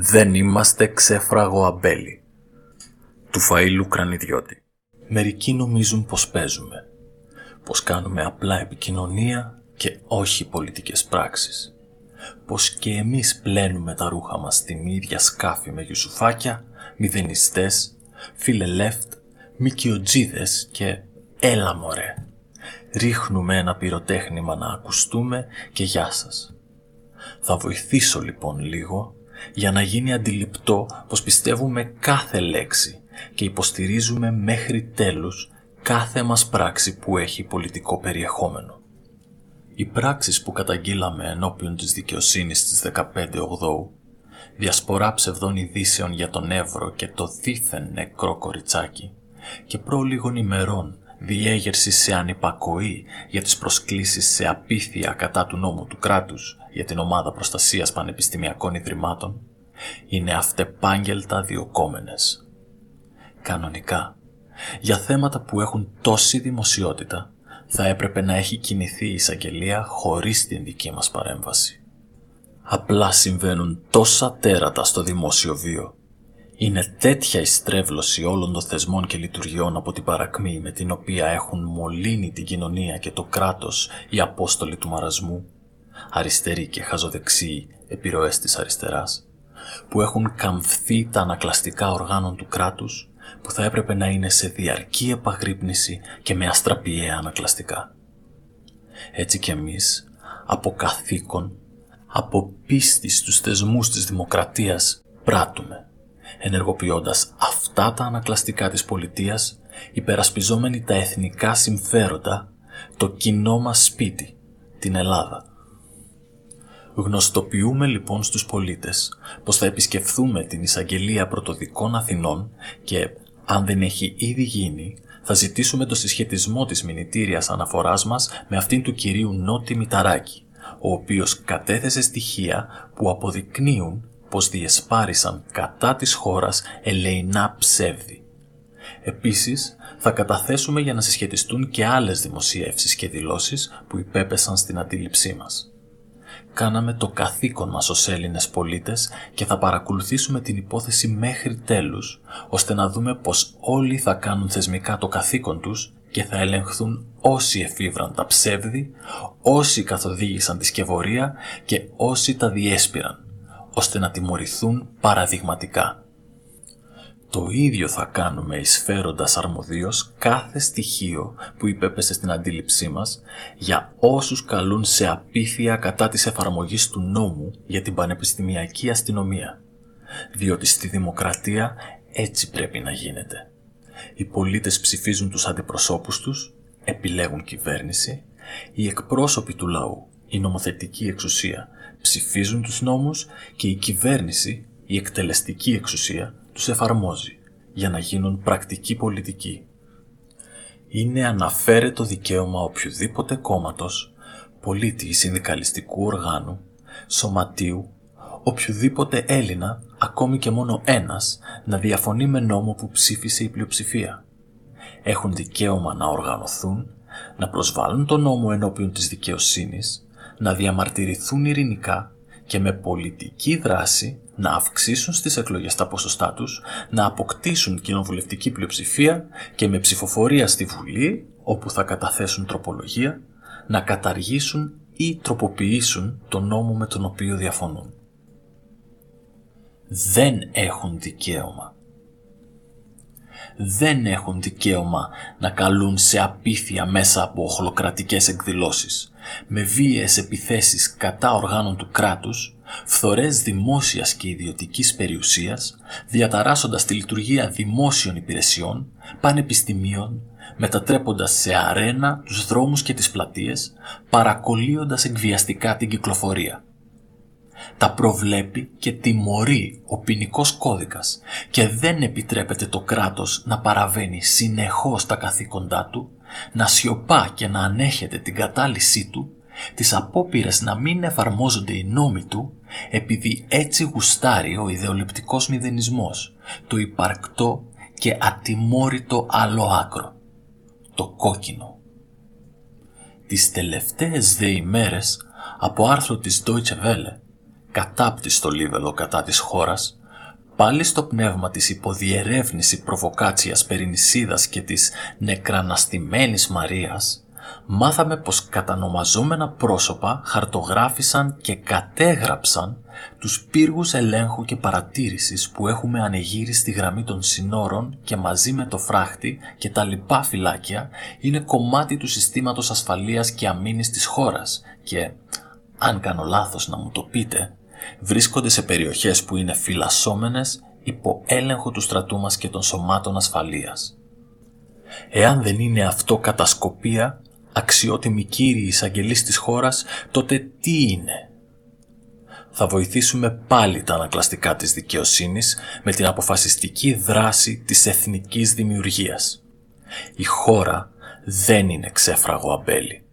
Δεν είμαστε ξέφραγο αμπέλι. Του Φαΐλου Κρανιδιώτη. Μερικοί νομίζουν πως παίζουμε. Πως κάνουμε απλά επικοινωνία και όχι πολιτικές πράξεις. Πως και εμείς πλένουμε τα ρούχα μας στην ίδια σκάφη με γιουσουφάκια, μηδενιστές, φιλελεύτ, μικιοτζίδες και έλα μωρέ. Ρίχνουμε ένα πυροτέχνημα να ακουστούμε και γεια σας. Θα βοηθήσω λοιπόν λίγο για να γίνει αντιληπτό πως πιστεύουμε κάθε λέξη και υποστηρίζουμε μέχρι τέλους κάθε μας πράξη που έχει πολιτικό περιεχόμενο. Οι πράξεις που καταγγείλαμε ενώπιον της δικαιοσύνης της 15 Ογδόου, διασπορά ψευδών ειδήσεων για τον Εύρο και το δίθεν νεκρό κοριτσάκι και προ λίγων ημερών διέγερση σε ανυπακοή για τις προσκλήσεις σε απίθεια κατά του νόμου του κράτους για την Ομάδα Προστασίας Πανεπιστημιακών Ιδρυμάτων, είναι αυτεπάγγελτα διοκόμενες. Κανονικά, για θέματα που έχουν τόση δημοσιότητα, θα έπρεπε να έχει κινηθεί η εισαγγελία χωρίς την δική μας παρέμβαση. Απλά συμβαίνουν τόσα τέρατα στο δημόσιο βίο είναι τέτοια η στρέβλωση όλων των θεσμών και λειτουργιών από την παρακμή με την οποία έχουν μολύνει την κοινωνία και το κράτος οι Απόστολοι του Μαρασμού, αριστεροί και χαζοδεξιοί επιρροές της αριστεράς, που έχουν καμφθεί τα ανακλαστικά οργάνων του κράτους που θα έπρεπε να είναι σε διαρκή επαγρύπνηση και με αστραπιαία ανακλαστικά. Έτσι κι εμείς, από καθήκον, από πίστη στους θεσμούς της δημοκρατίας, πράττουμε ενεργοποιώντας αυτά τα ανακλαστικά της πολιτείας, υπερασπιζόμενοι τα εθνικά συμφέροντα, το κοινό μας σπίτι, την Ελλάδα. Γνωστοποιούμε λοιπόν στους πολίτες πως θα επισκεφθούμε την εισαγγελία πρωτοδικών Αθηνών και, αν δεν έχει ήδη γίνει, θα ζητήσουμε το συσχετισμό της μηνυτήριας αναφοράς μας με αυτήν του κυρίου Νότι Μηταράκη, ο οποίος κατέθεσε στοιχεία που αποδεικνύουν πως διεσπάρισαν κατά της χώρας ελεηνά ψεύδι. Επίσης, θα καταθέσουμε για να συσχετιστούν και άλλες δημοσιεύσεις και δηλώσεις που υπέπεσαν στην αντίληψή μας. Κάναμε το καθήκον μας ως Έλληνες πολίτες και θα παρακολουθήσουμε την υπόθεση μέχρι τέλους, ώστε να δούμε πως όλοι θα κάνουν θεσμικά το καθήκον τους και θα ελεγχθούν όσοι εφήβραν τα ψεύδι, όσοι καθοδήγησαν τη σκευωρία και όσοι τα διέσπηραν ώστε να τιμωρηθούν παραδειγματικά. Το ίδιο θα κάνουμε εισφέροντας αρμοδίως κάθε στοιχείο που υπέπεσε στην αντίληψή μας για όσους καλούν σε απίθεια κατά της εφαρμογής του νόμου για την πανεπιστημιακή αστυνομία. Διότι στη δημοκρατία έτσι πρέπει να γίνεται. Οι πολίτες ψηφίζουν τους αντιπροσώπους τους, επιλέγουν κυβέρνηση, οι εκπρόσωποι του λαού, η νομοθετική εξουσία, ψηφίζουν τους νόμους και η κυβέρνηση, η εκτελεστική εξουσία, τους εφαρμόζει για να γίνουν πρακτική πολιτική. Είναι αναφέρετο δικαίωμα οποιοδήποτε κόμματος, πολίτη ή συνδικαλιστικού οργάνου, σωματείου, οποιοδήποτε Έλληνα, ακόμη και μόνο ένας, να διαφωνεί με νόμο που ψήφισε η πλειοψηφία. Έχουν δικαίωμα να οργανωθούν, να προσβάλλουν τον νόμο ενώπιον της δικαιοσύνης, να διαμαρτυρηθούν ειρηνικά και με πολιτική δράση να αυξήσουν στις εκλογές τα ποσοστά τους, να αποκτήσουν κοινοβουλευτική πλειοψηφία και με ψηφοφορία στη Βουλή, όπου θα καταθέσουν τροπολογία, να καταργήσουν ή τροποποιήσουν τον νόμο με τον οποίο διαφωνούν. Δεν έχουν δικαίωμα. Δεν έχουν δικαίωμα να καλούν σε απίθεια μέσα από οχλοκρατικές εκδηλώσεις, με βίαιες επιθέσεις κατά οργάνων του κράτους, φθορές δημόσιας και ιδιωτικής περιουσίας, διαταράσσοντας τη λειτουργία δημόσιων υπηρεσιών, πανεπιστημίων, μετατρέποντας σε αρένα τους δρόμους και τις πλατείες, παρακολύοντας εκβιαστικά την κυκλοφορία. Τα προβλέπει και τιμωρεί ο ποινικός κώδικας και δεν επιτρέπεται το κράτος να παραβαίνει συνεχώς τα καθήκοντά του να σιωπά και να ανέχεται την κατάλυσή του, τις απόπειρες να μην εφαρμόζονται οι νόμοι του, επειδή έτσι γουστάρει ο ιδεολειπτικός μηδενισμός, το υπαρκτό και ατιμόρυτο άλλο άκρο, το κόκκινο. Τις τελευταίες δε ημέρες, από άρθρο της Deutsche Welle, ακατάπτυστο λίβελο κατά της χώρας, πάλι στο πνεύμα της υποδιερεύνηση προβοκάτσιας περί και της νεκραναστημένης Μαρίας, μάθαμε πως κατανομαζόμενα πρόσωπα χαρτογράφησαν και κατέγραψαν τους πύργους ελέγχου και παρατήρησης που έχουμε ανεγείρει στη γραμμή των συνόρων και μαζί με το φράχτη και τα λοιπά φυλάκια είναι κομμάτι του συστήματος ασφαλείας και αμήνης της χώρας. Και, αν κάνω λάθος να μου το πείτε, βρίσκονται σε περιοχές που είναι φυλασσόμενες υπό έλεγχο του στρατού μας και των σωμάτων ασφαλείας. Εάν δεν είναι αυτό κατασκοπία, αξιότιμοι κύριοι εισαγγελείς της χώρας, τότε τι είναι; Θα βοηθήσουμε πάλι τα ανακλαστικά της δικαιοσύνης με την αποφασιστική δράση της εθνικής δημιουργίας. Η χώρα δεν είναι ξέφραγο αμπέλι.